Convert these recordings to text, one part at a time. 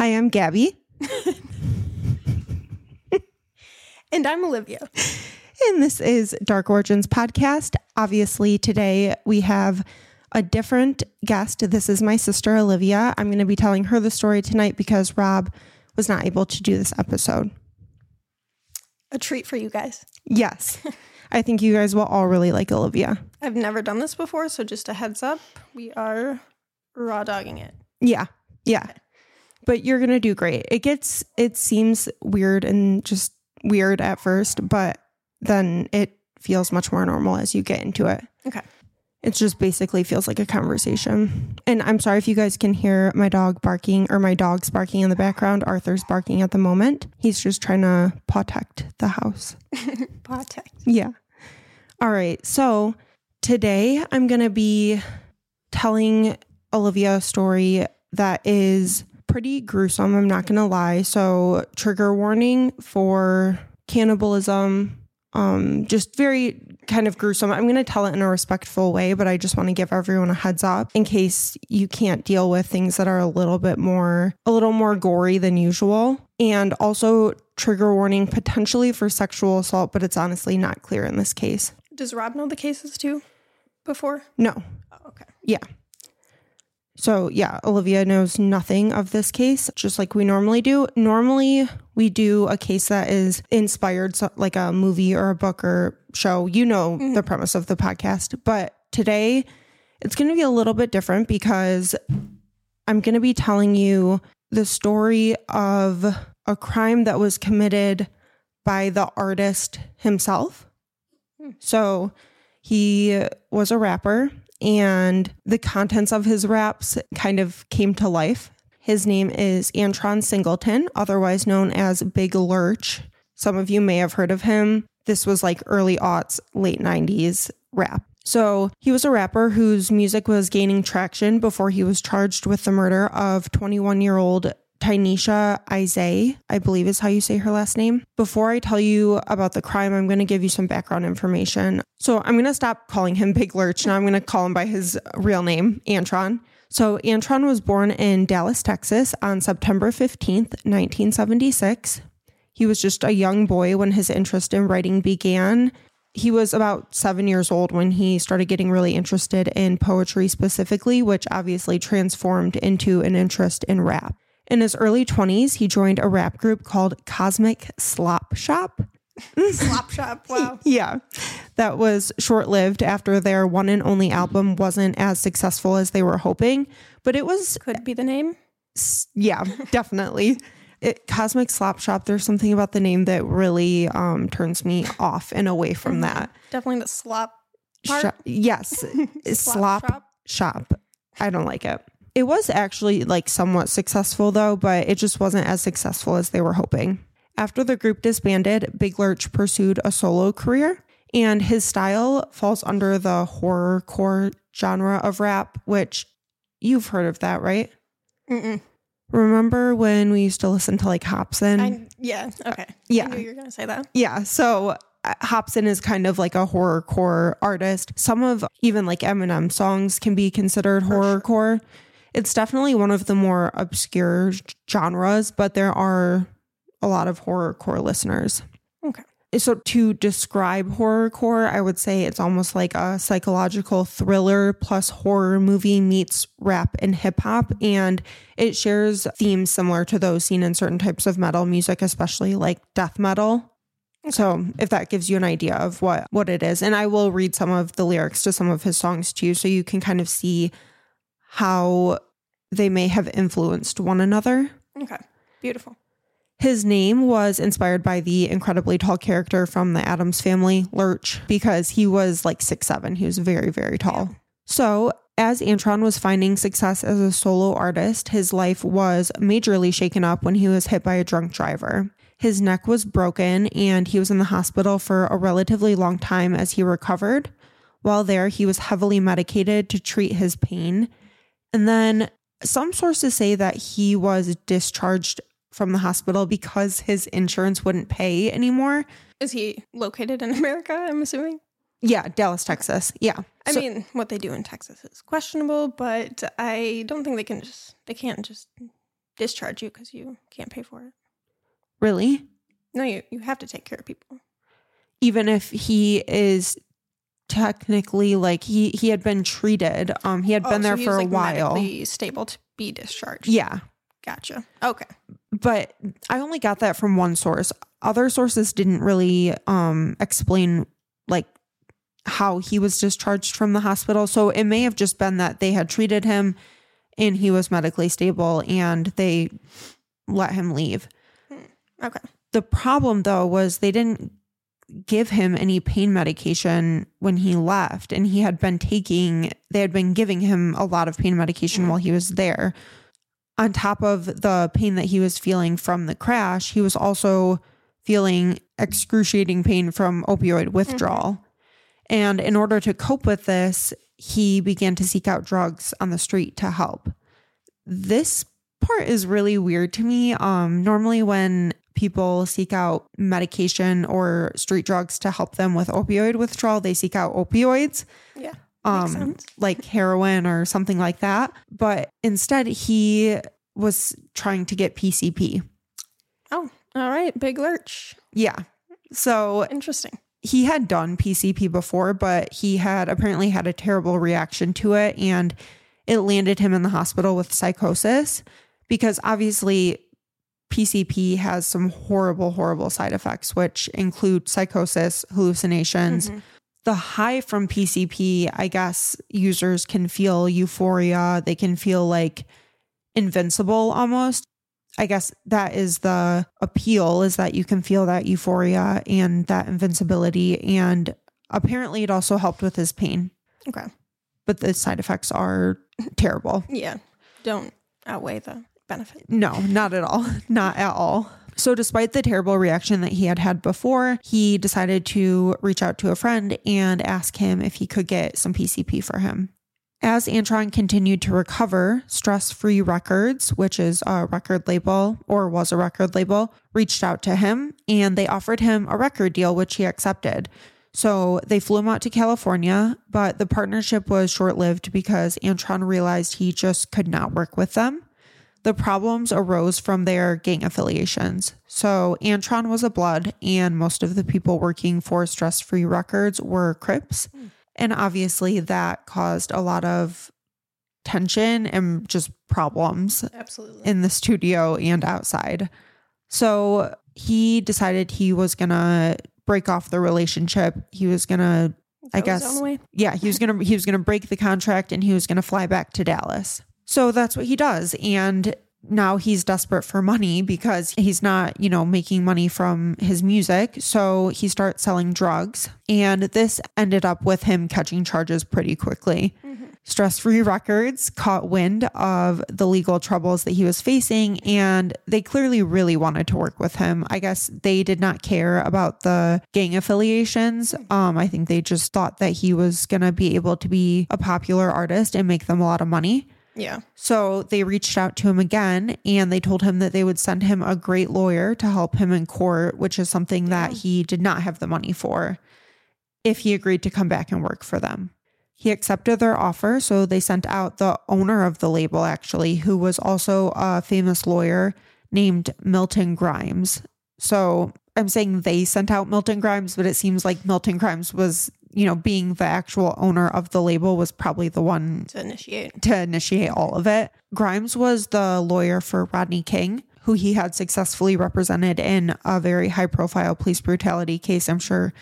Hi, I'm Gabby. And I'm Olivia. And this is Dark Origins Podcast. Obviously, today we have a different guest. This is my sister, Olivia. I'm going to be telling her the story tonight because Rob was not able to do this episode. A treat for you guys. Yes. I think you guys will all really like Olivia. I've never done this before, so just a heads up, we are raw dogging it. Yeah. Yeah. But you're going to do great. It gets, it seems weird and just weird at first, but then it feels much more normal as you get into it. Okay. It just basically feels like a conversation. And I'm sorry if you guys can hear my dog barking or my dog's barking in the background. Arthur's barking at the moment. He's just trying to protect the house. Protect. Yeah. All right. So today I'm going to be telling Olivia a story that is pretty gruesome. I'm not going to lie. So, trigger warning for cannibalism. Um, just very kind of gruesome. I'm going to tell it in a respectful way, but I just want to give everyone a heads up in case you can't deal with things that are a little bit more, a little more gory than usual. And also trigger warning potentially for sexual assault, but it's honestly not clear in this case. Does Rob know the cases too before? No. Oh, okay. Yeah. So, yeah, Olivia knows nothing of this case, just like we normally do. Normally, we do a case that is inspired, so like a movie or a book or show. You know mm-hmm. the premise of the podcast. But today, it's going to be a little bit different because I'm going to be telling you the story of a crime that was committed by the artist himself. Hmm. So, he was a rapper and the contents of his raps kind of came to life. His name is Antron Singleton, otherwise known as Big Lurch. Some of you may have heard of him. This was like early aughts, late 90s rap. So he was a rapper whose music was gaining traction before he was charged with the murder of 21 year old Tynisha Ysais, I believe is how you say her last name. Before I tell you about the crime, I'm going to give you some background information. So I'm going to stop calling him Big Lurch. Now I'm going to call him by his real name, Antron. So Antron was born in Dallas, Texas on September 15th, 1976. He was just a young boy when his interest in writing began. He was about seven years old when he started getting really interested in poetry specifically, which obviously transformed into an interest in rap. In his early 20s, he joined a rap group called Cosmic Slop Shop. Slop shop. Wow. Yeah, that was short lived after their one and only album wasn't as successful as they were hoping, but it was, Could be the name. yeah, definitely. It, Cosmic Slop Shop, there's something about the name that really um, turns me off and away from that. Definitely the slop part. Shop, yes, slop, shop. shop. I don't like it. It was actually like somewhat successful though, but it just wasn't as successful as they were hoping. After the group disbanded, Big Lurch pursued a solo career, and his style falls under the horrorcore genre of rap, which you've heard of that, right? Mm-mm. Remember when we used to listen to like Hopsin? I, yeah. Okay. yeah. I knew you were gonna say that. Yeah. So uh, Hopsin is kind of like a horrorcore artist. Some of even like Eminem songs can be considered horrorcore. It's definitely one of the more obscure genres, but there are a lot of horrorcore listeners. Okay. So to describe horrorcore, I would say it's almost like a psychological thriller plus horror movie meets rap and hip hop and it shares themes similar to those seen in certain types of metal music, especially like death metal. So if that gives you an idea of what what it is, and I will read some of the lyrics to some of his songs too, so you can kind of see how they may have influenced one another. Okay. Beautiful. His name was inspired by the incredibly tall character from the Addams family, Lurch, because he was like six seven. He was very, very tall. So, as Antron was finding success as a solo artist, his life was majorly shaken up when he was hit by a drunk driver. His neck was broken and he was in the hospital for a relatively long time as he recovered. While there, he was heavily medicated to treat his pain. And then some sources say that he was discharged from the hospital because his insurance wouldn't pay anymore. Is he located in America? I'm assuming. Yeah, Dallas, Texas. Yeah. I So- mean, what they do in Texas is questionable, but I don't think they can just they can't just discharge you because you can't pay for it. really? No, you you have to take care of people. Even if he is technically like he he had been treated, um he had Oh, been so there he for was, a like, while. stable to be discharged. Yeah. gotcha. Okay. but I only got that from one source. Other sources didn't really um explain like how he was discharged from the hospital. So it may have just been that they had treated him and he was medically stable and they let him leave. Okay. The problem though was they didn't give him any pain medication when he left. And he had been taking they had been giving him a lot of pain medication while he was there. On top of the pain that he was feeling from the crash he was also feeling excruciating pain from opioid withdrawal. And in order to cope with this he began to seek out drugs on the street to help. This part is really weird to me. Um, normally, when people seek out medication or street drugs to help them with opioid withdrawal, they seek out opioids, Yeah. um, like heroin or something like that. But instead, he was trying to get PCP. Oh, all right. Big lurch. Yeah. So Interesting. he had done PCP before, but he had apparently had a terrible reaction to it and it landed him in the hospital with psychosis because obviously PCP has some horrible, horrible side effects, which include psychosis, hallucinations. Mm-hmm. The high from PCP, I guess users can feel euphoria. They can feel like invincible almost. I guess that is the appeal is that you can feel that euphoria and that invincibility. And apparently, it also helped with his pain, Okay. but the side effects are terrible. Yeah. Don't outweigh the benefit. No, not at all. Not at all. So, despite the terrible reaction that he had had before, he decided to reach out to a friend and ask him if he could get some PCP for him. As Antron continued to recover, Stress Free Records, which is a record label or was a record label, reached out to him and they offered him a record deal, which he accepted. So they flew him out to California, but the partnership was short lived because Antron realized he just could not work with them. The problems arose from their gang affiliations. So Antron was a blood, and most of the people working for Stress Free Records were Crips. And obviously, that caused a lot of tension and just problems Absolutely. in the studio and outside. So he decided he was going to break off the relationship. He was going to, I guess, yeah, he was going to he was going to break the contract and he was going to fly back to Dallas. So that's what he does and now he's desperate for money because he's not, you know, making money from his music. So he starts selling drugs and this ended up with him catching charges pretty quickly. Stress Free Records caught wind of the legal troubles that he was facing, and they clearly really wanted to work with him. I guess they did not care about the gang affiliations. Um, I think they just thought that he was going to be able to be a popular artist and make them a lot of money. Yeah. So they reached out to him again and they told him that they would send him a great lawyer to help him in court, which is something that he did not have the money for if he agreed to come back and work for them. He accepted their offer, so they sent out the owner of the label, actually, who was also a famous lawyer named Milton Grimes. So I'm saying they sent out Milton Grimes, but it seems like Milton Grimes was, you know, being the actual owner of the label was probably the one To initiate. to initiate all of it. Grimes was the lawyer for Rodney King, who he had successfully represented in a very high profile police brutality case. I'm sure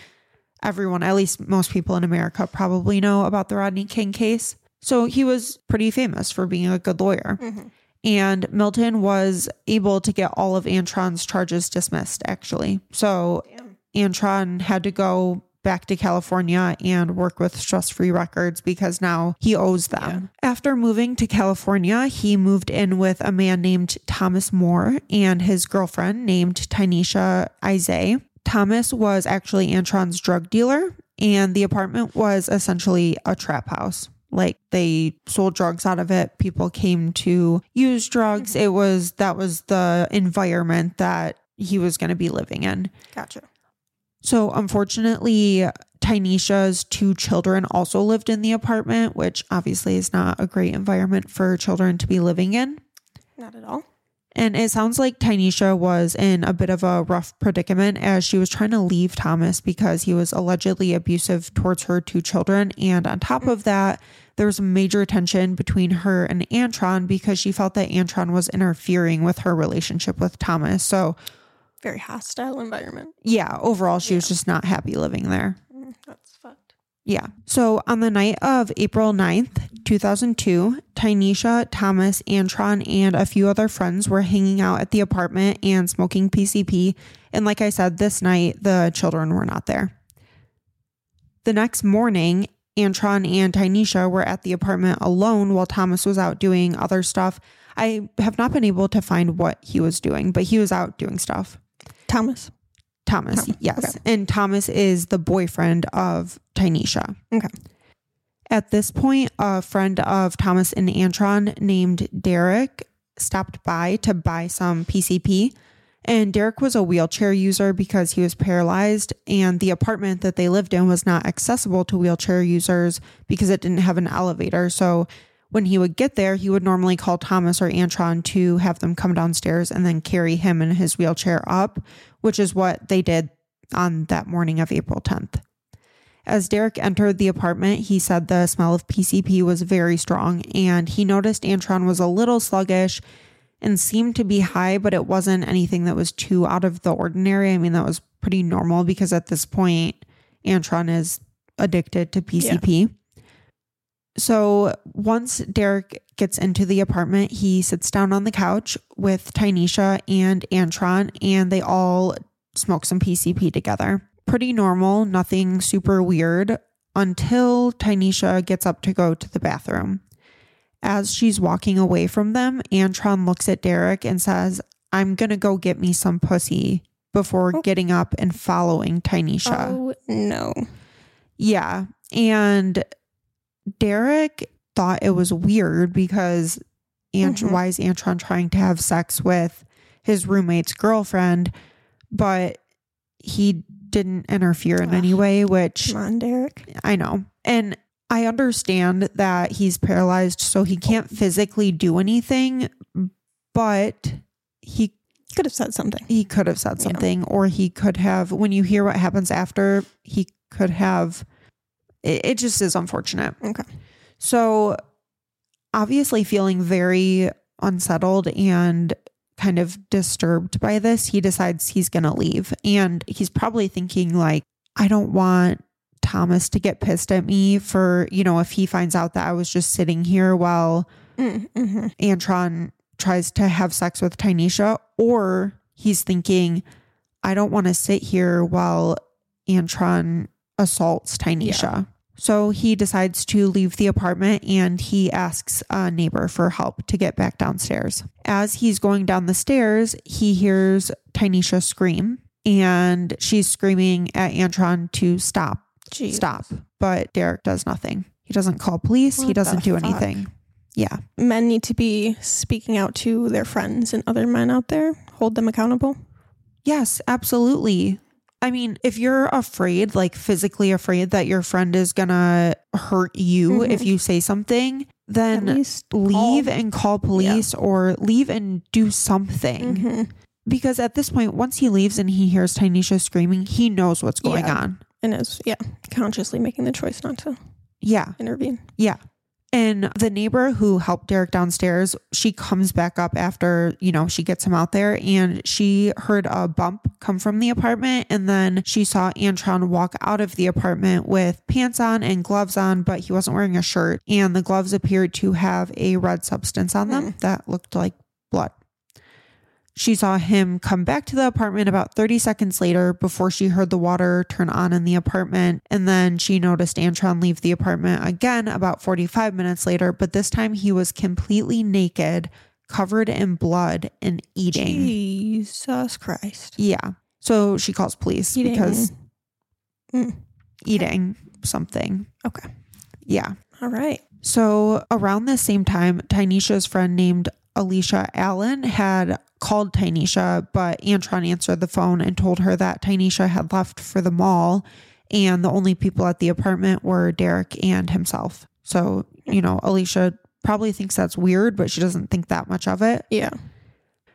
everyone, at least most people in America, probably know about the Rodney King case. So he was pretty famous for being a good lawyer. Mm-hmm. And Milton was able to get all of Antron's charges dismissed, actually. So Antron had to go back to California and work with Stress Free Records because now he owes them. After moving to California, he moved in with a man named Thomas Moore and his girlfriend named Tynisha Ysais. Thomas was actually Antron's drug dealer, and the apartment was essentially a trap house. Like they sold drugs out of it. People came to use drugs. Mm-hmm. It was that was the environment that he was going to be living in. Gotcha. So, unfortunately, Tynisha's two children also lived in the apartment, which obviously is not a great environment for children to be living in. Not at all. And it sounds like Tynisha was in a bit of a rough predicament as she was trying to leave Thomas because he was allegedly abusive towards her two children. And on top of that, there was a major tension between her and Antron because she felt that Antron was interfering with her relationship with Thomas. So, Very hostile environment. yeah, overall, she was just not happy living there. Mm, That's fucked. Yeah. So on the night of April 9th, 2002, Tynisha, Thomas, Antron, and a few other friends were hanging out at the apartment and smoking PCP. And like I said, this night, the children were not there. The next morning, Antron and Tynisha were at the apartment alone while Thomas was out doing other stuff. I have not been able to find what he was doing, but he was out doing stuff. Thomas. Thomas, Thomas, yes. okay. And Thomas is the boyfriend of Tynisha. Okay. At this point, a friend of Thomas and Antron named Derek stopped by to buy some PCP. And Derek was a wheelchair user because he was paralyzed, and the apartment that they lived in was not accessible to wheelchair users because it didn't have an elevator. So when he would get there, he would normally call Thomas or Antron to have them come downstairs and then carry him in his wheelchair up, which is what they did on that morning of April 10th. As Derek entered the apartment, he said the smell of PCP was very strong and he noticed Antron was a little sluggish and seemed to be high, but it wasn't anything that was too out of the ordinary. I mean, that was pretty normal because at this point, Antron is addicted to PCP. So once Derek gets into the apartment, he sits down on the couch with Tynisha and Antron, and they all smoke some PCP together. Pretty normal, nothing super weird until Tynisha gets up to go to the bathroom. As she's walking away from them, Antron looks at Derek and says, I'm going to go get me some pussy before getting up and following Tynisha. Oh no. Yeah. And Derek thought it was weird because Ant- Mhm. why is Antron trying to have sex with his roommate's girlfriend? But he didn't interfere in Ugh. any way, which Come on, Derek. I know. And I understand that he's paralyzed, so he can't physically do anything, but he Could have said something. he could have said something or he could have when you hear what happens after he could have it, it just is unfortunate Okay. so obviously feeling very unsettled and kind of disturbed by this he decides he's going to leave and he's probably thinking like i don't want thomas to get pissed at me for you know if he finds out that i was just sitting here while Mm-hmm. Antron tries to have sex with Tynisha, or he's thinking, I don't want to sit here while Antron assaults Tynisha. So he decides to leave the apartment and he asks a neighbor for help to get back downstairs. As he's going down the stairs, he hears Tynisha scream and she's screaming at Antron to stop Jesus. stop. But Derek does nothing. He doesn't call police. he doesn't do fuck? anything. Yeah. Men need to be speaking out to their friends and other men out there, hold them accountable. Yes, absolutely. I mean, if you're afraid, like physically afraid that your friend is gonna hurt you Mhm. if you say something, then leave call. and call police or leave and do something. Mhm. Because at this point, once he leaves and he hears Tynisha screaming, he knows what's going Yeah. on. and is yeah consciously making the choice not to Yeah. intervene. Yeah. And the neighbor who helped Derek downstairs, she comes back up after, you know, she gets him out there and she heard a bump come from the apartment. And then she saw Antron walk out of the apartment with pants on and gloves on, but he wasn't wearing a shirt. And the gloves appeared to have a red substance on them mm. that looked like blood. She saw him come back to the apartment about 30 seconds later before she heard the water turn on in the apartment. And then she noticed Antron leave the apartment again about 45 minutes later, but this time he was completely naked, covered in blood, and eating. Jesus Christ. Yeah. So she calls police Eating. because Mm. eating something. Okay. Yeah. All right. So around the same time, Tynisha's friend named Alisha Allen had called Tynisha, but Antron answered the phone and told her that Tynisha had left for the mall and the only people at the apartment were Derek and himself. So, you know, Alisha probably thinks that's weird, but she doesn't think that much of it. Yeah.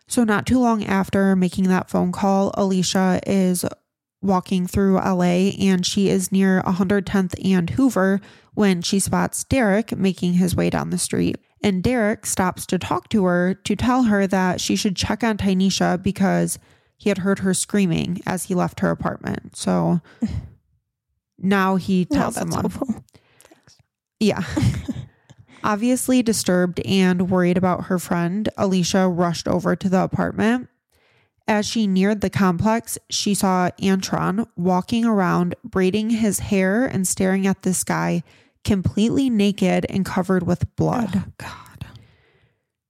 So, not too long after making that phone call, Alisha is walking through LA and she is near 110th and Hoover when she spots Derek making his way down the street. And Derek stops to talk to her to tell her that she should check on Tynisha because he had heard her screaming as he left her apartment. So now he No, tells that's someone. helpful. Yeah. Obviously disturbed and worried about her friend, Alisha rushed over to the apartment. As she neared the complex, she saw Antron walking around, braiding his hair and staring at the sky, completely naked and covered with blood. Oh, God.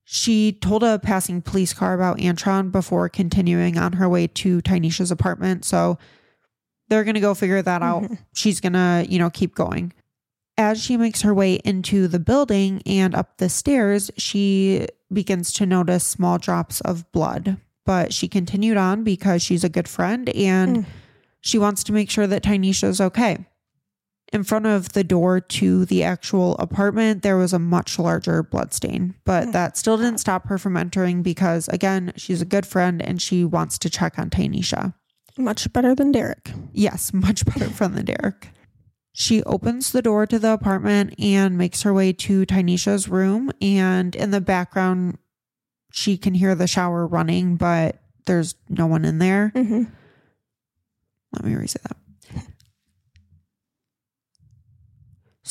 She told a passing police car about Antron before continuing on her way to Tynisha's apartment. So they're going to go figure that out. Mm-hmm. She's going to, you know, keep going. As she makes her way into the building and up the stairs, she begins to notice small drops of blood. But she continued on because she's a good friend and mm. she wants to make sure that Tynisha's okay. In front of the door to the actual apartment, there was a much larger blood stain, but that still didn't stop her from entering because, again, she's a good friend and she wants to check on Tynisha. Much better than Derek. Yes, much better friend than Derek. She opens the door to the apartment and makes her way to Tynisha's room. And in the background, she can hear the shower running, but there's no one in there. Mm-hmm. Let me reset that.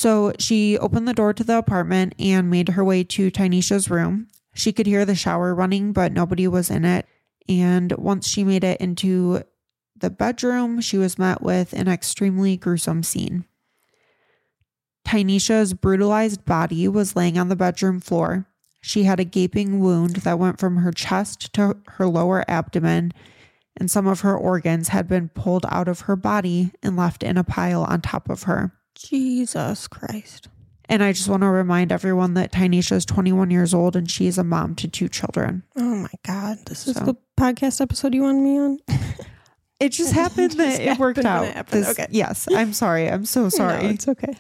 So she opened the door to the apartment and made her way to Tynisha's room. She could hear the shower running, but nobody was in it. And once she made it into the bedroom, she was met with an extremely gruesome scene. Tynisha's brutalized body was laying on the bedroom floor. She had a gaping wound that went from her chest to her lower abdomen, and some of her organs had been pulled out of her body and left in a pile on top of her. Jesus Christ. And I just want to remind everyone that Tynisha is 21 years old and she is a mom to two children. Oh my God. This is the podcast episode you wanted me on? It just happened that just it worked out. it. This- Okay. Yes, I'm sorry. I'm so sorry. No, it's okay.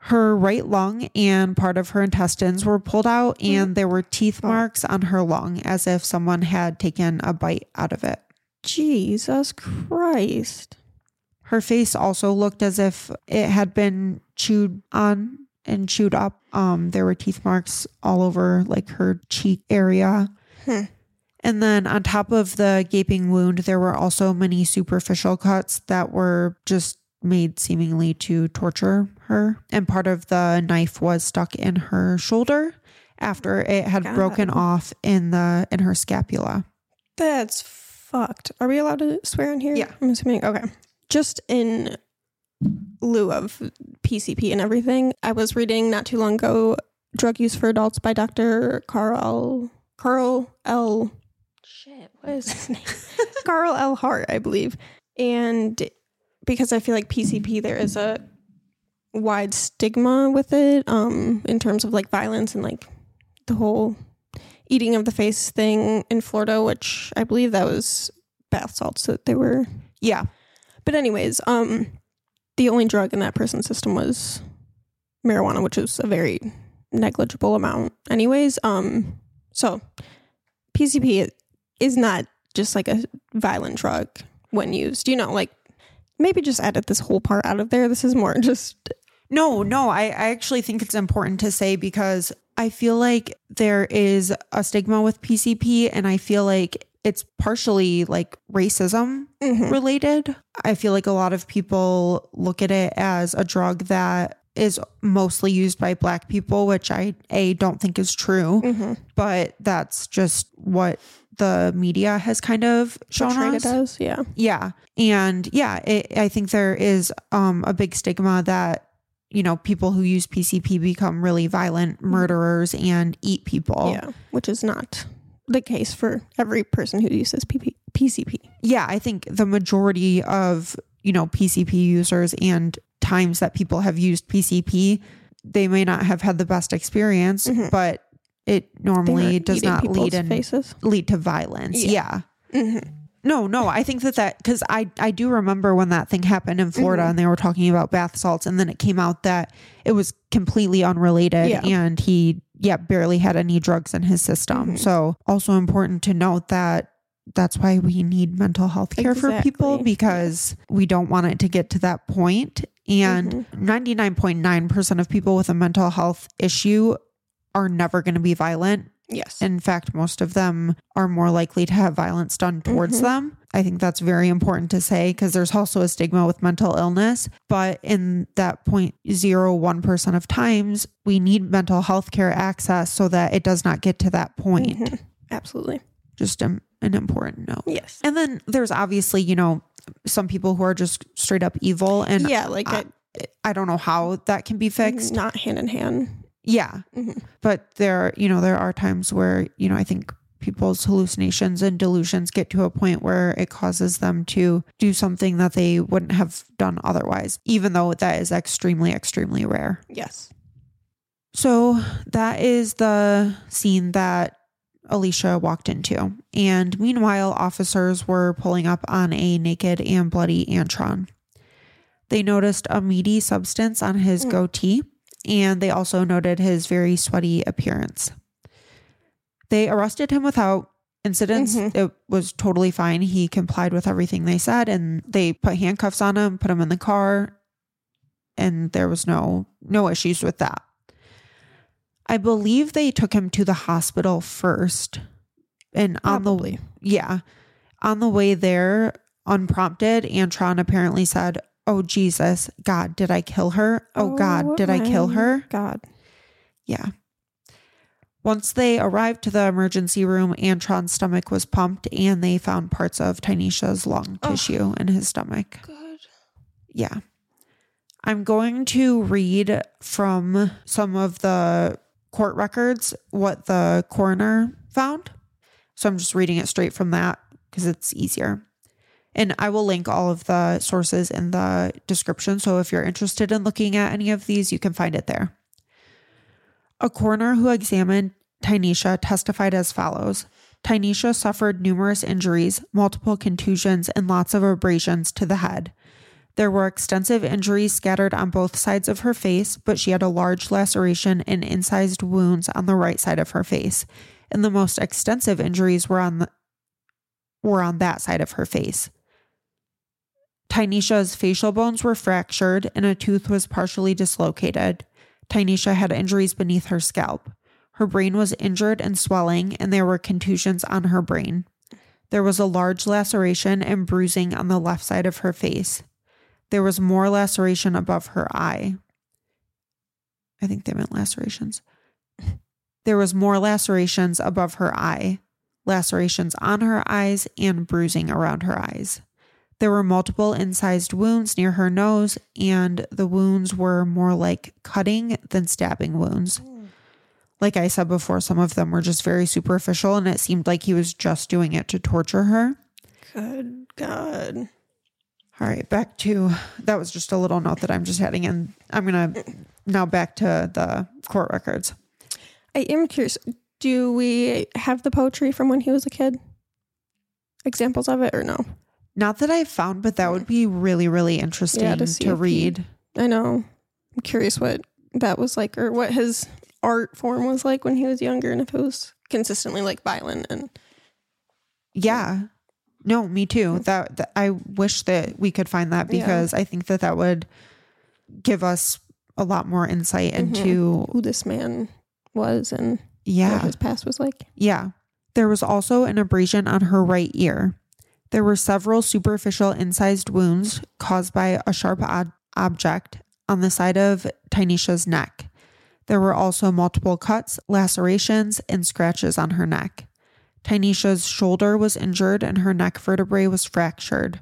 her right lung and part of her intestines were pulled out, mm-hmm. and there were teeth oh. marks on her lung as if someone had taken a bite out of it. Jesus Christ. Her face also looked as if it had been chewed on and chewed up. Um, there were teeth marks all over like her cheek area. Hmm. And then on top of the gaping wound, there were also many superficial cuts that were just made seemingly to torture her. And part of the knife was stuck in her shoulder after it had God. broken off in the in her scapula. That's fucked. Are we allowed to swear in here? Yeah. I'm assuming. Okay. Just in lieu of PCP and everything, I was reading not too long ago Drug Use for Adults by Dr. Carl Carl L. Shit, what is his name? Carl L. Hart, I believe. And because I feel like PCP, there is a wide stigma with it um in terms of like violence and like the whole eating of the face thing in Florida which I believe that was bath salts that they were Yeah. But anyways um the only drug in that person's system was marijuana which was a very negligible amount anyways. Um so PCP is not just like a violent drug when used. You know like maybe just edit this whole part out of there. This is more just No, no, I, I actually think it's important to say because I feel like there is a stigma with PCP and I feel like it's partially like racism Mhm. related. I feel like a lot of people look at it as a drug that is mostly used by black people, which I a don't think is true, Mhm. but that's just what the media has kind of shown portrayed us. it as yeah Yeah. And yeah, it, I think there is um, a big stigma that, you know, people who use PCP become really violent murderers and eat people. Yeah, which is not the case for every person who uses PP- PCP. Yeah. I think the majority of, you know, PCP users and times that people have used PCP, they may not have had the best experience, Mhm. but it normally does not lead in, faces. lead to violence. Yeah. yeah. Mhm. No, no, I think that that because I I do remember when that thing happened in Florida Mhm. and they were talking about bath salts and then it came out that it was completely unrelated Yeah. and he yeah barely had any drugs in his system. Mhm. So also important to note that that's why we need mental health care for people because we don't want it to get to that point. And Mhm. 99.9% of people with a mental health issue are never going to be violent Yes. in fact, most of them are more likely to have violence done towards Mhm. them. I think that's very important to say because there's also a stigma with mental illness. But in that 0.01% of times, we need mental health care access so that it does not get to that point. Mhm. Absolutely. Just an, an important note. Yes. And then there's obviously, you know, some people who are just straight up evil. And yeah, like I don't know how that can be fixed. not hand in hand. Yeah. Mhm. But there, you know, there are times where, you know, I think people's hallucinations and delusions get to a point where it causes them to do something that they wouldn't have done otherwise, even though that is extremely, extremely rare. Yes. So that is the scene that Alisha walked into. And meanwhile, officers were pulling up on a naked and bloody Antron. They noticed a meaty substance on his Mm. goatee, and they also noted his very sweaty appearance. They arrested him without incidents. Mhm. It was totally fine. He complied with everything they said, and they put handcuffs on him, put him in the car, and there was no no issues with that. I believe they took him to the hospital first. And on Probably. the yeah, on the way there, unprompted, Antron apparently said, "Oh Jesus, God, did I kill her? Oh, oh God, did I kill her?" God. Yeah. Once they arrived to the emergency room, Antron's stomach was pumped and they found parts of Tynisha's lung Ugh. tissue in his stomach. Good. Yeah. I'm going to read from some of the court records what the coroner found. So I'm just reading it straight from that because it's easier. And I will link all of the sources in the description. So if you're interested in looking at any of these, you can find it there. A coroner who examined Tynisha testified as follows Tynisha suffered numerous injuries, multiple contusions, and lots of abrasions to the head. There were extensive injuries scattered on both sides of her face, but she had a large laceration and incised wounds on the right side of her face. And the most extensive injuries were on the, were on that side of her face. Tynisha's facial bones were fractured and a tooth was partially dislocated. Tynisha had injuries beneath her scalp. Her brain was injured and swelling, and there were contusions on her brain. There was a large laceration and bruising on the left side of her face. There was more laceration above her eye. I think they meant lacerations. There was more lacerations above her eye, lacerations on her eyes, and bruising around her eyes. There were multiple incised wounds near her nose, and the wounds were more like cutting than stabbing wounds. Like I said before, some of them were just very superficial, and it seemed like he was just doing it to torture her. Good God. All right, back to that was just a little note that I'm just adding in. I'm gonna now back to the court records. I am curious. Do we have the poetry from when he was a kid? Examples of it or no? Not that I've found, but that would be really, really interesting Yeah, to, to if he- read. I know. I'm curious what that was like or what his art form was like when he was younger and if it was consistently like violent and Yeah. No, me too. That, that I wish that we could find that Yeah. because I think that that would give us a lot more insight Mm-hmm. into who this man was and yeah. what his past was like. Yeah. There was also an abrasion on her right ear. There were several superficial incised wounds caused by a sharp ob- object on the side of Tynisha's neck. There were also multiple cuts, lacerations, and scratches on her neck. Tynisha's shoulder was injured and her neck vertebrae was fractured.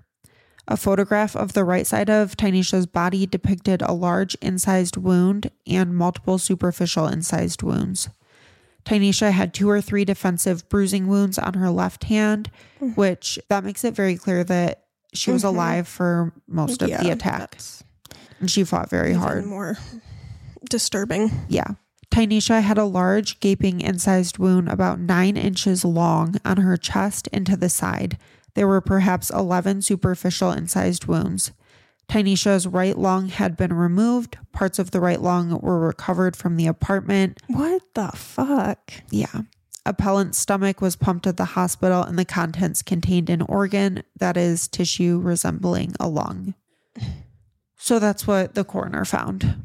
A photograph of the right side of Tynisha's body depicted a large incised wound and multiple superficial incised wounds. Tynisha had two or three defensive bruising wounds on her left hand, mm-hmm. which that makes it very clear that she was mm-hmm. alive for most of the Yeah, attack. And she fought very even hard. more disturbing. Yeah. Tynisha had a large, gaping, incised wound about nine inches long on her chest and to the side. There were perhaps 11 superficial incised wounds. Tynisha's right lung had been removed. Parts of the right lung were recovered from the apartment. What the fuck? Yeah. Appellant's stomach was pumped at the hospital and the contents contained an organ that is tissue resembling a lung. So that's what the coroner found.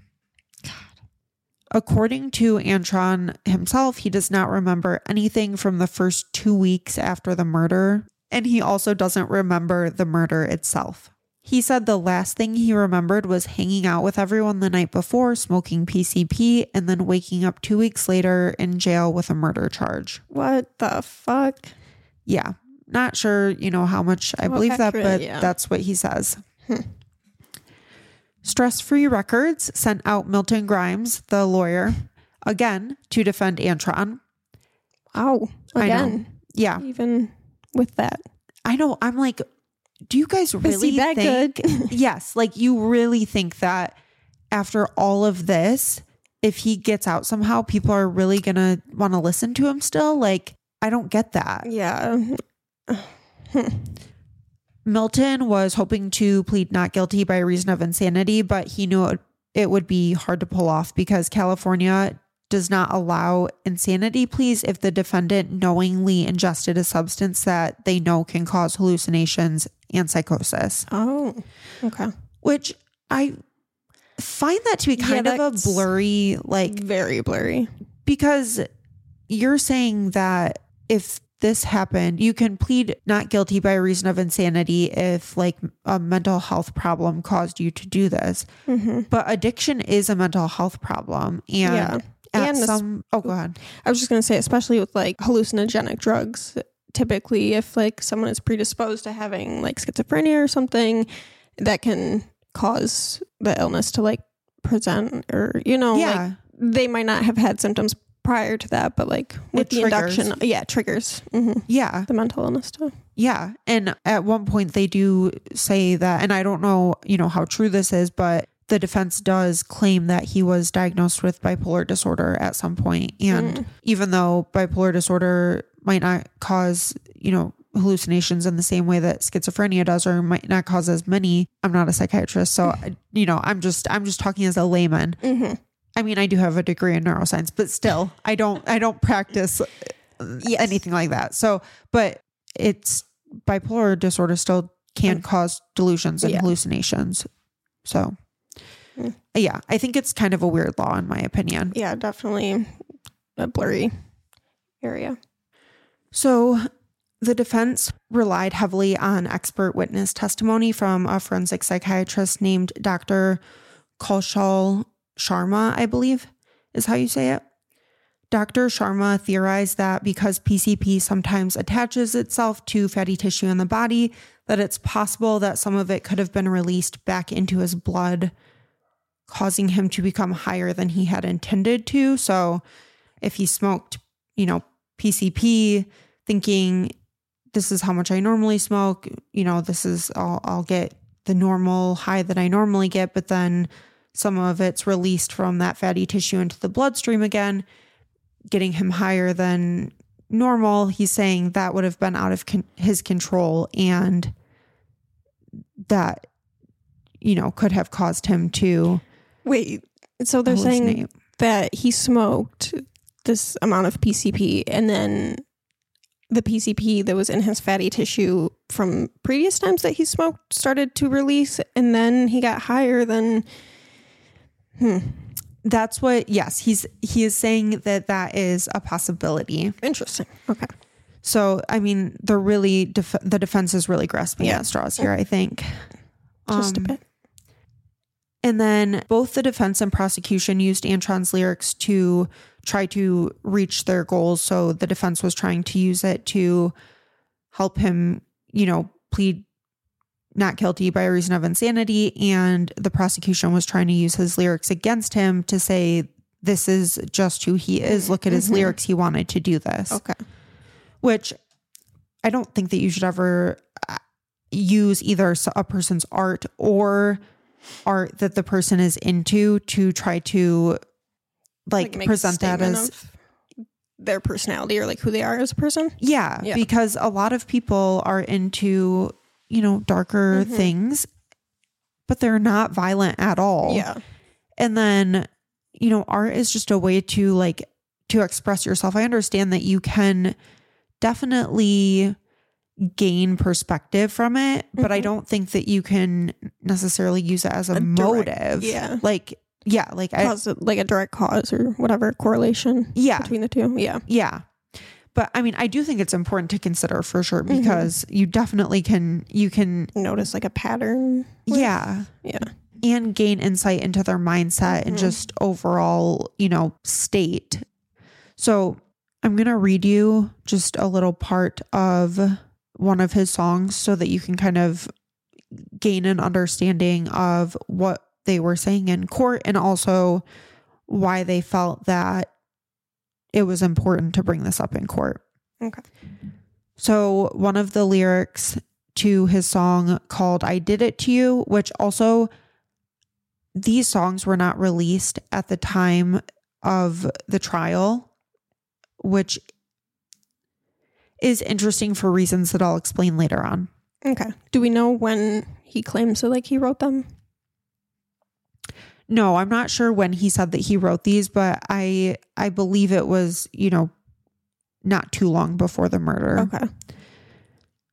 According to Antron himself, he does not remember anything from the first two weeks after the murder, and he also doesn't remember the murder itself. He said the last thing he remembered was hanging out with everyone the night before, smoking PCP, and then waking up two weeks later in jail with a murder charge. What the fuck? Yeah, not sure, you know, how much I believe that, but yeah. that's what he says. Stress Free Records sent out Milton Grimes, the lawyer, again to defend Antron. Wow. Again, Yeah, even with that. I know. I'm like, do you guys really that think? good? yes, like you really think that after all of this, if he gets out somehow, people are really gonna want to listen to him still? Like, I don't get that. yeah. Milton was hoping to plead not guilty by reason of insanity, but he knew it, it would be hard to pull off because California does not allow insanity pleas if the defendant knowingly ingested a substance that they know can cause hallucinations and psychosis, Oh. Okay. which I find that to be Yeah, kind of a blurry, like, Very blurry. because you're saying that if this happened, you can plead not guilty by reason of insanity if like a mental health problem caused you to do this. Mm-hmm. But addiction is a mental health problem. And Yeah. at And some, oh, go ahead. I was just going to say, especially with like hallucinogenic drugs, typically, if like someone is predisposed to having like schizophrenia or something, that can cause the illness to like present or, you know, Yeah. like they might not have had symptoms prior to that, but like with It the triggers. induction, yeah, triggers hmm Yeah. the mental illness too. Yeah. And at one point they do say that, and I don't know, you know, how true this is, but the defense does claim that he was diagnosed with bipolar disorder at some point. And even though bipolar disorder might not cause, you know, hallucinations in the same way that schizophrenia does or might not cause as many i'm not a psychiatrist so mm-hmm. you know i'm just i'm just talking as a layman mm-hmm. i mean i do have a degree in neuroscience but still i don't i don't practice uh, anything like that. So, but it's bipolar disorder still can mm. cause delusions and Yeah. hallucinations. So, mm. yeah, I think it's kind of a weird law, in my opinion. Yeah, definitely a blurry area. So, the defense relied heavily on expert witness testimony from a forensic psychiatrist named Dr. Kaushal Sharma, I believe is how you say it. Dr. Sharma theorized that because PCP sometimes attaches itself to fatty tissue in the body, that it's possible that some of it could have been released back into his blood, causing him to become higher than he had intended to. So, if he smoked, you know, PCP, thinking this is how much I normally smoke, you know, this is I'll I'll get the normal high that I normally get, but then some of it's released from that fatty tissue into the bloodstream again, getting him higher than normal. He's saying that would have been out of con- his control and that, you know, could have caused him to Wait, so they're saying that he smoked this amount of PCP and then the PCP that was in his fatty tissue from previous times that he smoked started to release and then he got higher than hmm That's what, yes, he's, he is saying that that is a possibility. interesting. Okay. So, I mean, they're really, def- the defense is really grasping Yeah. at straws here, I think. Just Um, a bit. And then both the defense and prosecution used Antron's lyrics to try to reach their goals. So the defense was trying to use it to help him, you know, plead not guilty by reason of insanity. And the prosecution was trying to use his lyrics against him to say, this is just who he is. Look at his lyrics. He wanted to do this Okay. which I don't think that you should ever uh, use either a person's art or art that the person is into to try to like, a present that as their personality or like who they are as a person. yeah, Yeah. because a lot of people are into you know darker Mm-hmm. things but they're not violent at all Yeah. and then you know art is just a way to like to express yourself i understand that you can definitely gain perspective from it but i Mhm. don't think that you can necessarily use it as a, A direct- motive yeah. like yeah like i Cause like a direct cause or whatever correlation yeah between the two. Yeah. yeah but i mean i do think it's important to consider for sure Mhm. because you definitely can you can Notice like a pattern. with- yeah Yeah. and gain insight into their mindset and Mhm. just overall, you know, state. So I'm going to read you just a little part of one of his songs so that you can kind of gain an understanding of what they were saying in court and also why they felt that it was important to bring this up in court. Okay. So, one of the lyrics to his song called I Did It to You, which also these songs were not released at the time of the trial, which is interesting for reasons that I'll explain later on. Okay. Do we know when he claims that like he wrote them? No, I'm not sure when he said that he wrote these, but I I believe it was, you know, not too long before the murder. Okay.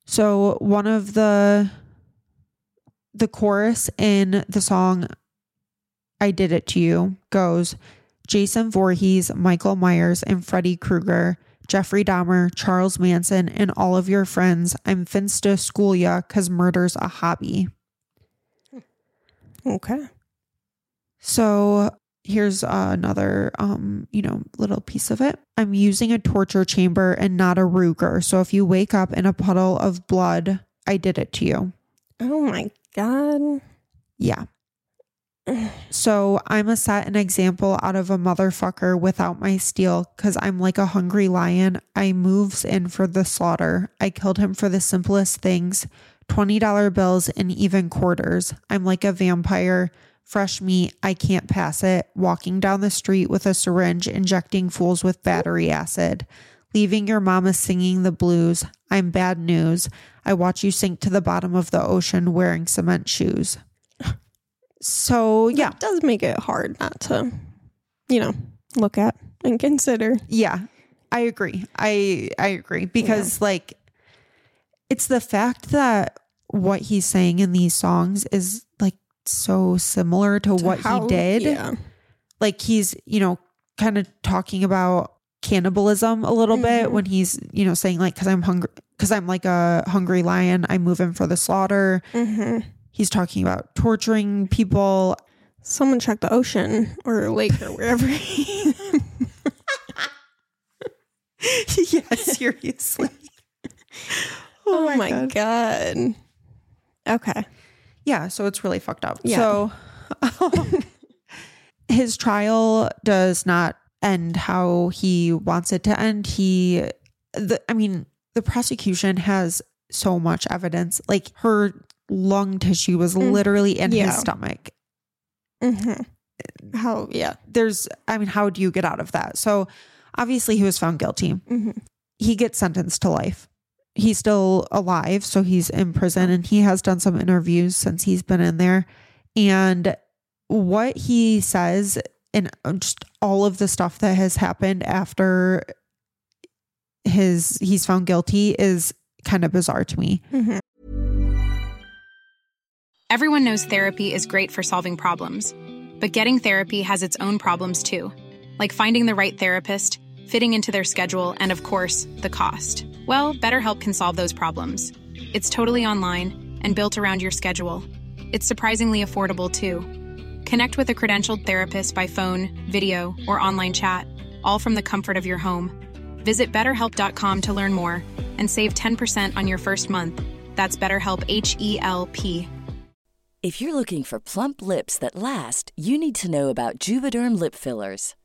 So one of the the chorus in the song I Did It to You goes Jason Voorhees, Michael Myers, and Freddy Krueger, Jeffrey Dahmer, Charles Manson, and all of your friends. I'm finsta school ya cause murder's a hobby. Okay. So here's uh, another um you know little piece of it. I'm using a torture chamber and not a ruger. So if you wake up in a puddle of blood i did it to you. Oh my god. yeah. So i'm a set an example out of a motherfucker without my steel because i'm like a hungry lion. I moves in for the slaughter. I killed him for the simplest things $20 bills and even quarters. I'm like a vampire fresh meat i can't pass it. Walking down the street with a syringe injecting fools with battery acid. Leaving your mama singing the blues. I'm bad news. I watch you sink to the bottom of the ocean wearing cement shoes. So yeah. It does make it hard not to, you know, look at and consider. Yeah, I agree. I I agree. Because like it's the fact that what he's saying in these songs is like so similar to, what How- he did. Yeah. Like he's, you know, kind of talking about cannibalism a little bit Mhm. when he's, you know, saying like cuz I'm hungry cuz I'm like a hungry lion, I move in for the slaughter. hmm He's talking about torturing people. Someone check the ocean or lake or wherever. yeah, seriously. oh, my, god. Okay. Yeah, so it's really fucked up. Yeah. So um, his trial does not end how he wants it to end. He the I mean, the prosecution has so much evidence. Like her lung tissue was literally in Mm. Yeah. his stomach. Mm-hmm. How? Yeah. There's, I mean, how do you get out of that? So obviously he was found guilty. hmm He gets sentenced to life. He's still alive, so he's in prison and he has done some interviews since he's been in there. And what he says and just all of the stuff that has happened after his he's found guilty is kind of bizarre to me. hmm Everyone knows therapy is great for solving problems, but getting therapy has its own problems too, like finding the right therapist, fitting into their schedule, and of course, the cost. Well, BetterHelp can solve those problems. It's totally online and built around your schedule. It's surprisingly affordable too. Connect with a credentialed therapist by phone, video, or online chat, all from the comfort of your home. Visit betterhelp.com to learn more and save 10% on your first month. That's BetterHelp H E L P. If you're looking for plump lips that last, you need to know about Juvederm lip fillers.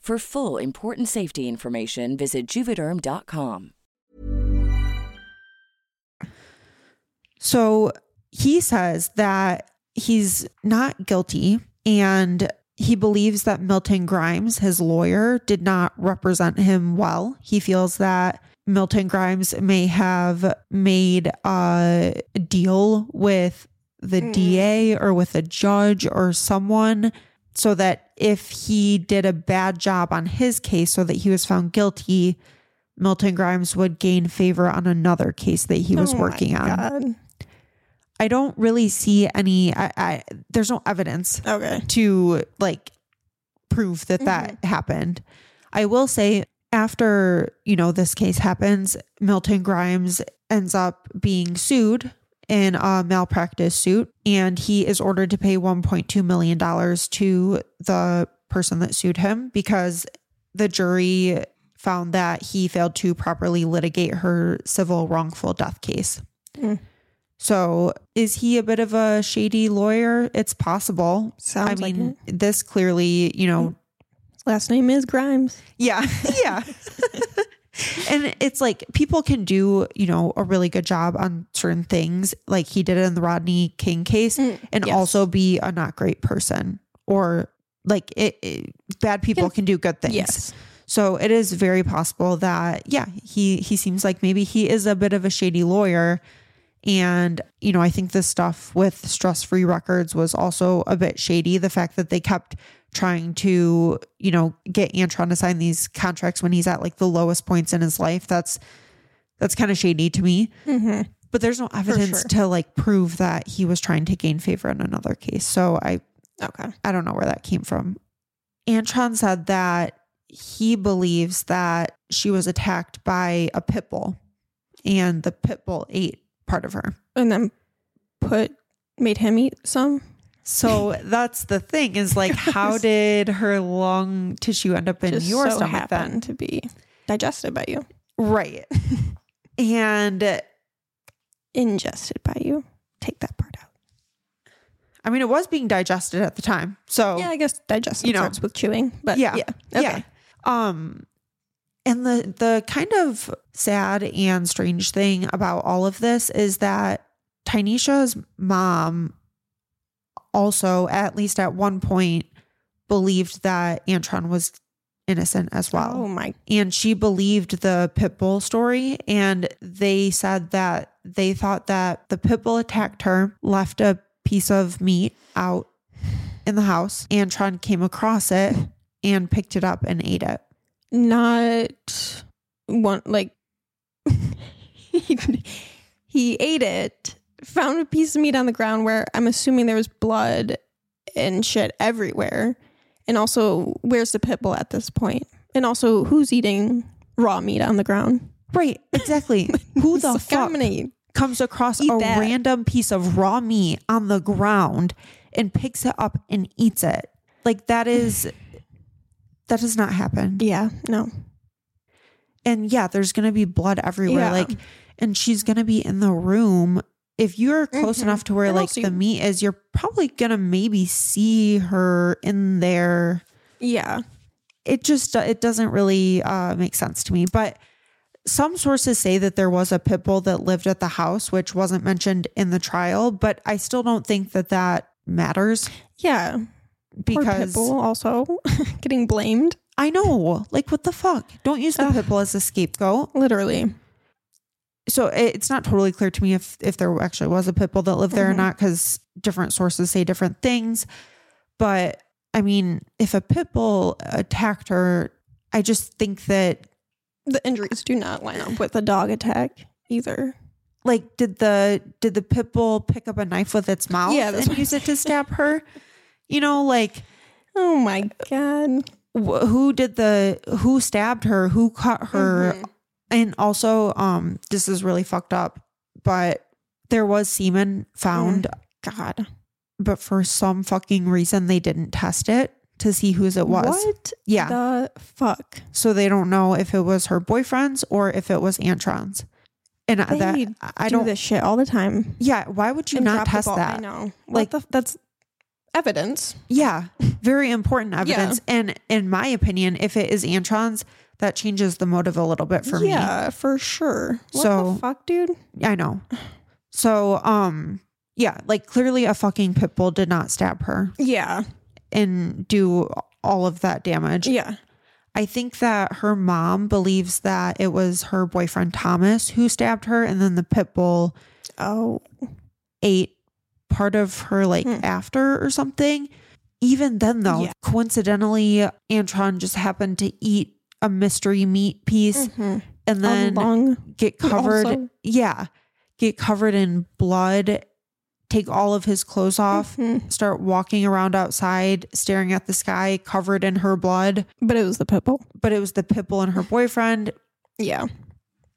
For full important safety information, visit juvederm.com. So he says that he's not guilty and he believes that Milton Grimes, his lawyer, did not represent him well. He feels that Milton Grimes may have made a deal with the DA or with a judge or someone so that if he did a bad job on his case so that he was found guilty, Milton Grimes would gain favor on another case that he was Oh working on. God. I don't really see any. I, I there's no evidence Okay. to like prove that that mm-hmm. happened. I will say after you know this case happens, Milton Grimes ends up being sued in a malpractice suit, and he is ordered to pay 1.2 million dollars to the person that sued him because the jury found that he failed to properly litigate her civil wrongful death case. Mm. So, is he a bit of a shady lawyer? It's possible. Sounds I like mean, this clearly, you know, Last name is Grimes. yeah, yeah. and it's like people can do, you know, a really good job on certain things, like he did in the Rodney King case, and Mm, yes. also be a not great person, or like it, it- bad people Can- can do good things. Yes. So it is very possible that yeah, he he seems like maybe he is a bit of a shady lawyer. And, you know, I think this stuff with stress free records was also a bit shady. The fact that they kept trying to, you know, get Antron to sign these contracts when he's at like the lowest points in his life. That's that's kind of shady to me. hmm But there's no evidence sure. to like prove that he was trying to gain favor in another case. So I Okay. I don't know where that came from. Antron said that he believes that she was attacked by a pit bull and the pit bull ate part of her. And then put made him eat some. So that's the thing is like, how did her lung tissue end up in Just your so stomach happened then? to be digested by you, Right. and ingested by you. Take that part out. I mean, it was being digested at the time. So Yeah, I guess digestion you know. starts with chewing, but yeah, yeah, okay. yeah. Um, and the the kind of sad and strange thing about all of this is that Tynisha's mom also, at least at one point, believed that Antron was innocent as well. Oh my! and she believed the pit bull story and they said that they thought that the pit bull attacked her left a piece of meat out in the house. Antron came across it and picked it up and ate it. Not one like he, he ate it, found a piece of meat on the ground where I'm assuming there was blood and shit everywhere. And also, where's the pit bull at this point? And also, who's eating raw meat on the ground? Right, exactly. Who the like, fuck comes across eat a that. random piece of raw meat on the ground and picks it up and eats it? Like that is that does not happen. Yeah, no. And yeah, there's going to be blood everywhere Yeah. like and she's going to be in the room if you're close Mhm. enough to where like the meat is, you're probably going to maybe see her in there. Yeah. It just it doesn't really uh make sense to me, but some sources say that there was a pit bull that lived at the house, which wasn't mentioned in the trial, but I still don't think that that matters Yeah. Because Pitbull also getting blamed. I know, like, what the fuck? Don't use the Ugh. pit bull as a scapegoat. Literally. So it's not totally clear to me if if there actually was a pit bull that lived there or Mhm. not, because different sources say different things. But I mean, if a pit bull attacked her, I just think that The injuries do not line up with a dog attack either. like did the did the pit bull pick up a knife with its mouth Yeah, and use it to stab her? You know, like Oh my god. who did the who stabbed her? Who cut her? Mhm. And also, um, this is really fucked up, but there was semen found, God. but for some fucking reason they didn't test it to see whose it was. What Yeah. the fuck? so they don't know if it was her boyfriend's or if it was Antron's. And I- They that I do don't. this shit all the time. Yeah, why would you And not test that? I know. Like- Like the, that's evidence. Yeah, very important evidence. And in my opinion, if it is Antron's, that changes the motive a little bit for me. yeah, for sure. What So- the fuck, dude? I know. So, um, yeah, like clearly a fucking pit bull did not stab her Yeah. and do all of that damage. Yeah. I think that her mom believes that it was her boyfriend Thomas who stabbed her, and then the pit bull Oh. ate part of her like Hmm. after or something. Even then, though, Yeah. coincidentally, Antron just happened to eat a mystery meat piece Mhm. and then a get covered. also. Yeah, get covered in blood. Take all of his clothes off. Mhm. Start walking around outside, staring at the sky, covered in her blood. But it was the pit bull. But it was the pit bull and her boyfriend. Yeah.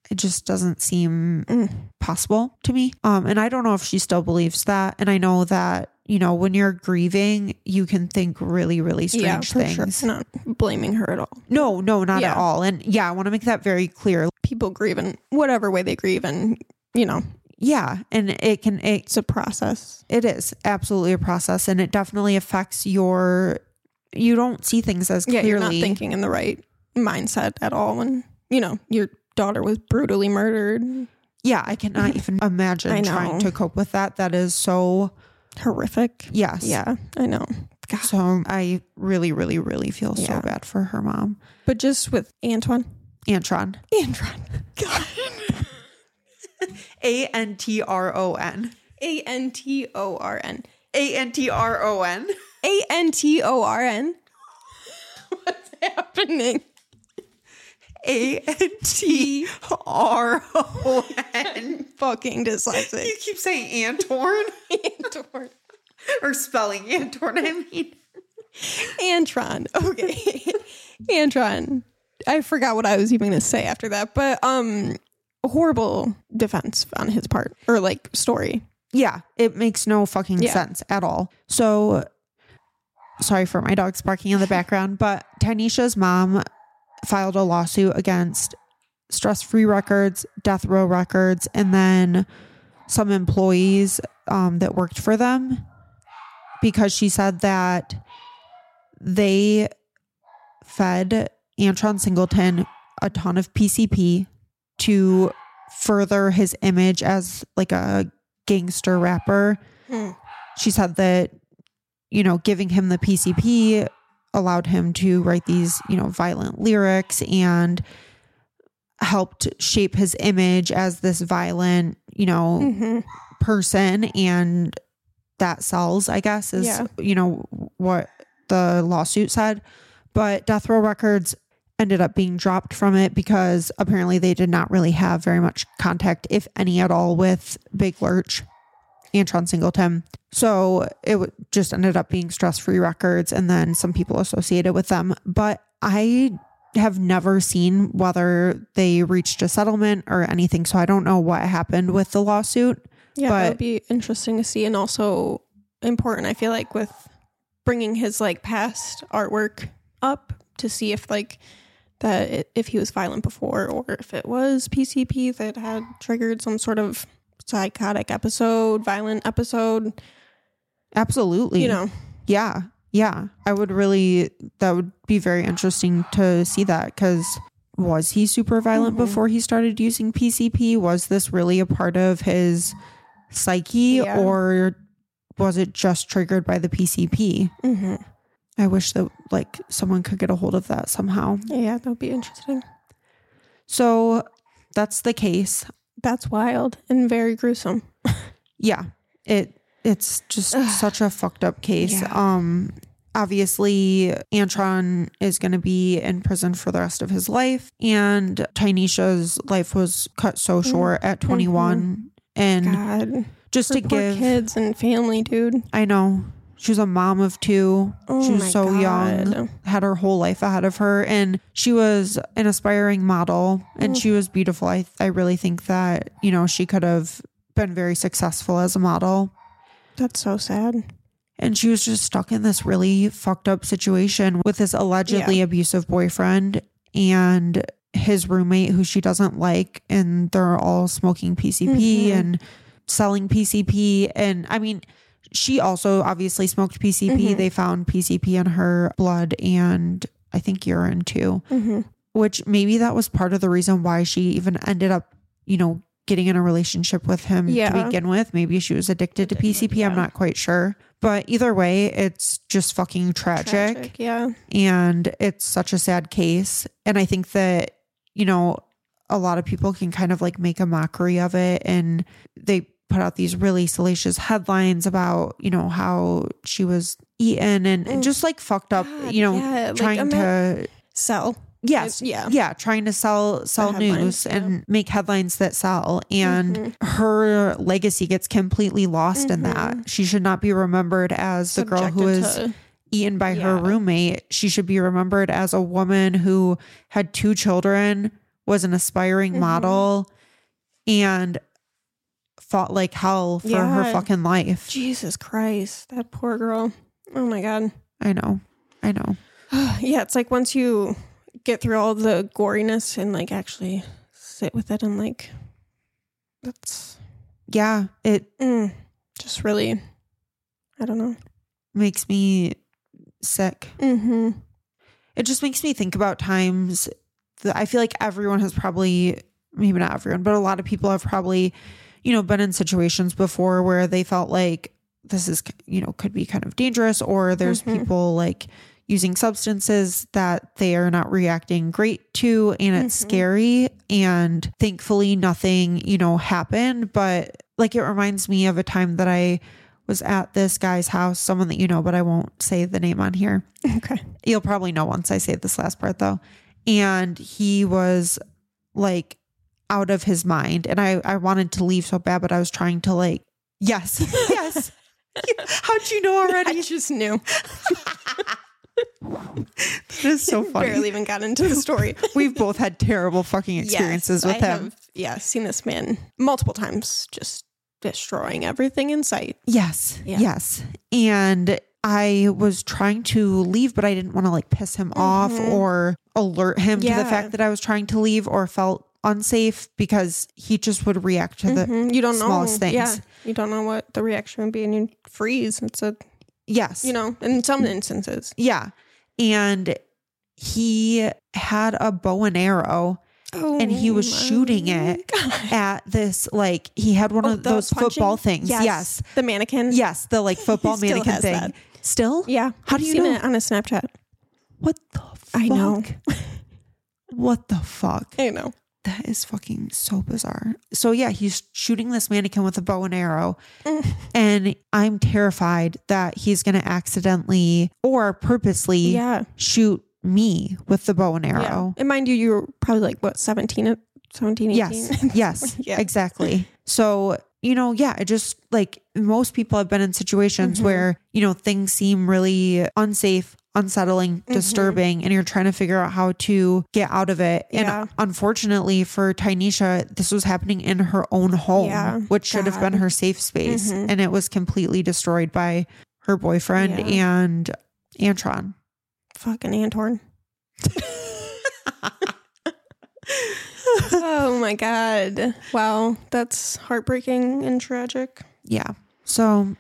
It just doesn't seem Mm. possible to me. Um, and I don't know if she still believes that. And I know that you know when you're grieving, you can think really, really strange yeah, things. sure. Not blaming her at all. No, no, not at all. And yeah, I want to make that very clear. People grieve in whatever way they grieve, and you know, Yeah, and it can it it's a process. it is absolutely a process, and it definitely affects your. You don't see things as Yeah, clearly. you're not thinking in the right mindset at all when you know your daughter was brutally murdered. Yeah, I cannot even imagine trying to cope with that. That is so Horrific. yes. Yeah, I know. God. So I really, really, really feel so bad for her mom, But just with Antoine. Antron. Antron. God. A N T R O N. A N T O R N. A N T R O N. A N T O R N. What's happening? A N T R O N. Fucking dyslexic. You keep saying Antorn Antorn. or spelling Antorn. I mean, Antron. Okay. Antron. I forgot what I was even going to say after that, but um horrible defense on his part or like story. yeah, it makes no fucking Yeah. sense at all. So, sorry for my dogs barking in the background, but Tynisha's mom filed a lawsuit against Stress Free Records, Death Row Records, and then some employees um, that worked for them because she said that they fed Antron Singleton a ton of PCP to further his image as like a gangster rapper. Hmm. She said that, you know, giving him the PCP allowed him to write these, you know, violent lyrics and helped shape his image as this violent, you know, Mm-hmm. person. And that sells, I guess, is, Yeah. you know, what the lawsuit said. But Death Row Records ended up being dropped from it because apparently they did not really have very much contact, if any at all, with Big Lurch, Antron Singleton. So it just ended up being Stress Free Records and then some people associated with them. But I have never seen whether they reached a settlement or anything. So I don't know what happened with the lawsuit. Yeah, But- that would be interesting to see, and also important. I feel like with bringing his like past artwork up to see if like that if he was violent before or if it was PCP that had triggered some sort of psychotic episode, violent episode. Absolutely. You know, Yeah. Yeah. I would really, that would be very interesting to see that because was he super violent Mm-hmm. before he started using PCP? Was this really a part of his psyche Yeah. or was it just triggered by the PCP? hmm I wish that like someone could get a hold of that somehow. yeah, that would be interesting. So that's the case. That's wild and very gruesome. yeah. It it's just such a fucked up case. Yeah. um obviously antron is going to be in prison for the rest of his life and Tynisha's life was cut so short at 21 and God, just Her to give kids and family, dude. i know she was a mom of two. Oh she was so young. Had her whole life ahead of her. And she was an aspiring model. And Mm. she was beautiful. I i really think that you know she could have been very successful as a model. That's so sad. and she was just stuck in this really fucked up situation with this allegedly abusive boyfriend and his roommate who she doesn't like. And they're all smoking PCP Mhm. and selling PCP and I mean she also obviously smoked PCP Mhm. they found PCP in her blood and I think urine too. Hmm which maybe that was part of the reason why she even ended up you know getting in a relationship with him to begin with. Maybe she was addicted, to PCP I'm not quite sure. But either way it's just fucking tragic, Yeah. and it's such a sad case. And I think that you know a lot of people can kind of like make a mockery of it. And they put out these really salacious headlines about you know how she was eaten and, and Mm. just like fucked up God, you know yeah, trying ima- to Sell. Yes. It- yeah. Yeah. Trying to sell sell news yeah. and make headlines that sell. And Mhm. her legacy gets completely lost in that. Mhm. She should not be remembered as the girl who was to- eaten by her roommate. She should be remembered as a woman who had two children, was an aspiring Mhm. model, and fought like hell for her fucking life. Jesus Christ, that poor girl. Oh my god. I know. I know. yeah, it's like once you get through all the goriness and like actually sit with it and like that's Yeah. It mm, just really I don't know. makes me sick. Mm-hmm. it just makes me think about times that I feel like everyone has probably, maybe not everyone, but a lot of people have probably, you know, been in situations before where they felt like this is, you know, could be kind of dangerous, or there's Mhm. people like using substances that they are not reacting great to, and it's Mhm. scary. And thankfully, nothing, you know, happened. But like it reminds me of a time that I was at this guy's house, someone that you know, but I won't say the name on here. Okay. You'll probably know once I say this last part though. And he was like out of his mind. And I, I wanted to leave so bad, but I was trying to like, yes, yes. How'd you know already? I just knew. That is so funny. Barely even got into the story. We've both had terrible fucking experiences Yes, with I him. Have, yeah, seen this man multiple times just destroying everything in sight. Yes. Yeah. Yes. And I was trying to leave, but I didn't want to like piss him off Mhm. or alert him to the fact that I was trying to leave or felt unsafe because he just would react to the Mhm. You don't know. smallest things. Yeah. You don't know what the reaction would be and you freeze. It's a, Yes. you know, in some instances. Yeah. And he had a bow and arrow Oh, and he was shooting it God. at this like he had one Oh, of those punching? football things. Yes. Yes. The mannequin. Yes, the like football mannequin thing. that. Still? Yeah. How I've do you seen know? it on a Snapchat. What the fuck? I know. What the fuck? I know. That is fucking so bizarre. So yeah, he's shooting this mannequin with a bow and arrow. and I'm terrified that he's going to accidentally or purposely Yeah. shoot me with the bow and Yeah. arrow. And mind you, you were probably like, what, 17, 17 18? Yes. Yes. Yeah. Exactly. So, you know, yeah, it just like most people have been in situations Mm-hmm. where, you know, things seem really unsafe, unsettling, Mm-hmm. disturbing, and you're trying to figure out how to get out of it. Yeah. And unfortunately for Tynisha, this was happening in her own home, Yeah. which should have been her safe space. Mhm. And it was completely destroyed by her boyfriend Yeah. and Antron. Fucking Antorn. oh my God. Wow. That's heartbreaking and tragic. yeah. So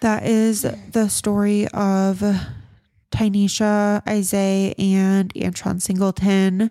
that is the story of Tynisha, Ysais, and Antron Singleton.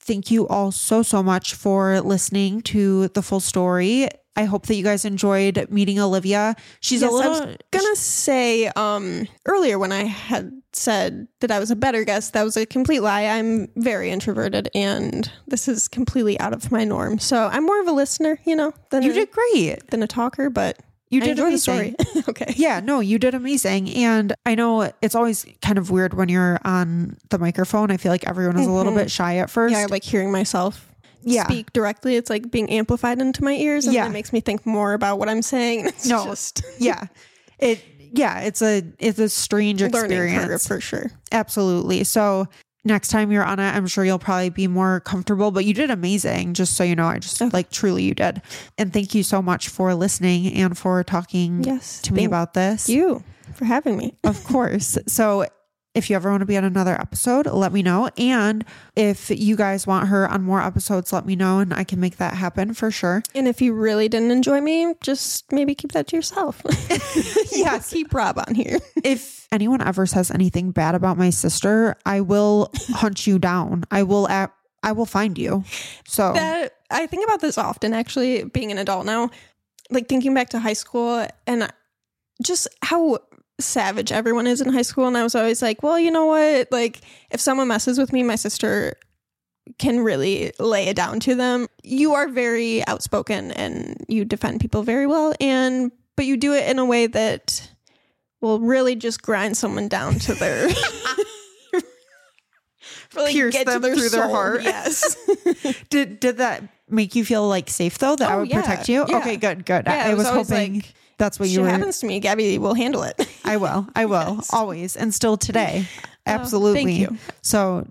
Thank you all so, so much for listening to the full story. I hope that you guys enjoyed meeting Olivia. She's Yes, a I little was gonna say um earlier when I had said that I was a better guest, that was a complete lie. I'm very introverted and this is completely out of my norm. So I'm more of a listener, you know, than you a, did great. than a talker, but You I did enjoy the story. okay. Yeah, no, you did amazing. And I know it's always kind of weird when you're on the microphone. I feel like everyone is a little bit shy at first. Mm-hmm. Yeah, I like hearing myself Yeah. speak directly. It's like being amplified into my ears and Yeah. it makes me think more about what I'm saying. It's No. just yeah. It yeah, it's a it's a strange experience. for sure. Absolutely. So next time you're on it, I'm sure you'll probably be more comfortable, but you did amazing. Just so you know, I just oh. like truly you did. And thank you so much for listening and for talking Yes, to me about this. You for having me. Of course. So if you ever want to be on another episode, let me know. And if you guys want her on more episodes, let me know and I can make that happen for sure. And if you really didn't enjoy me, just maybe keep that to yourself. yeah, keep Rob on here. If anyone ever says anything bad about my sister, I will hunt you down. I will act, I will find you. So That I think about this often actually being an adult now. Like thinking back to high school and just how savage everyone is in high school and I was always like, well, you know what? Like if someone messes with me, my sister can really lay it down to them. You are very outspoken and you defend people very well and but you do it in a way that will really just grind someone down to their really Pierce get to them their through their heart. Yes. did did that make you feel like safe though that oh, I Oh, would yeah. protect you? Yeah. Okay, good, good. Yeah, I, was, was hoping like, that's what you were. happens to me, Gabby will handle it. I will. I will always and still today. Absolutely. Oh, thank you. So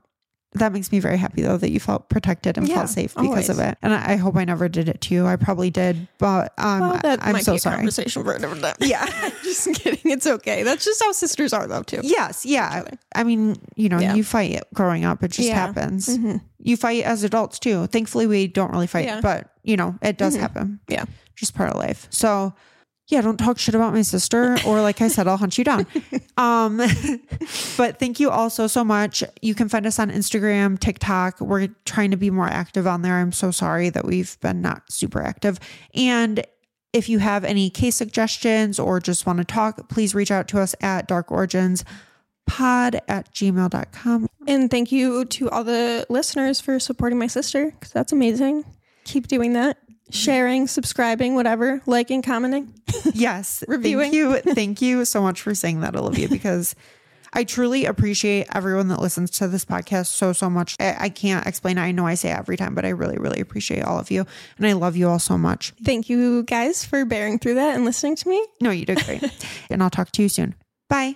that makes me very happy though that you felt protected and Yeah, felt safe because of it. And I, I hope I never did it to you. I probably did, but um, Well, that I'm might so be a sorry. conversation for different time. Yeah. just kidding. It's okay. That's just how sisters are, though, too. Yes, yeah. I mean, you know, Yeah. you fight growing up. It just Yeah. happens. Mhm. You fight as adults too. Thankfully, we don't really fight, but you know, it does Mhm. happen. Yeah. Just part of life. So, yeah, don't talk shit about my sister or like I said, I'll hunt you down. um but thank you all so so much. You can find us on Instagram, TikTok. We're trying to be more active on there. I'm so sorry that we've been not super active. And if you have any case suggestions or just want to talk, please reach out to us at Dark Origins pod at gmail.com. And thank you to all the listeners for supporting my sister, because that's amazing. Keep doing that. Sharing, subscribing, whatever, liking, commenting. Yes. Reviewing. Thank you. Thank you so much for saying that, Olivia, because I truly appreciate everyone that listens to this podcast so, so much. I, I can't explain it. I know I say it every time, but I really, really appreciate all of you. And I love you all so much. Thank you guys for bearing through that and listening to me. No, you did great. and I'll talk to you soon. Bye.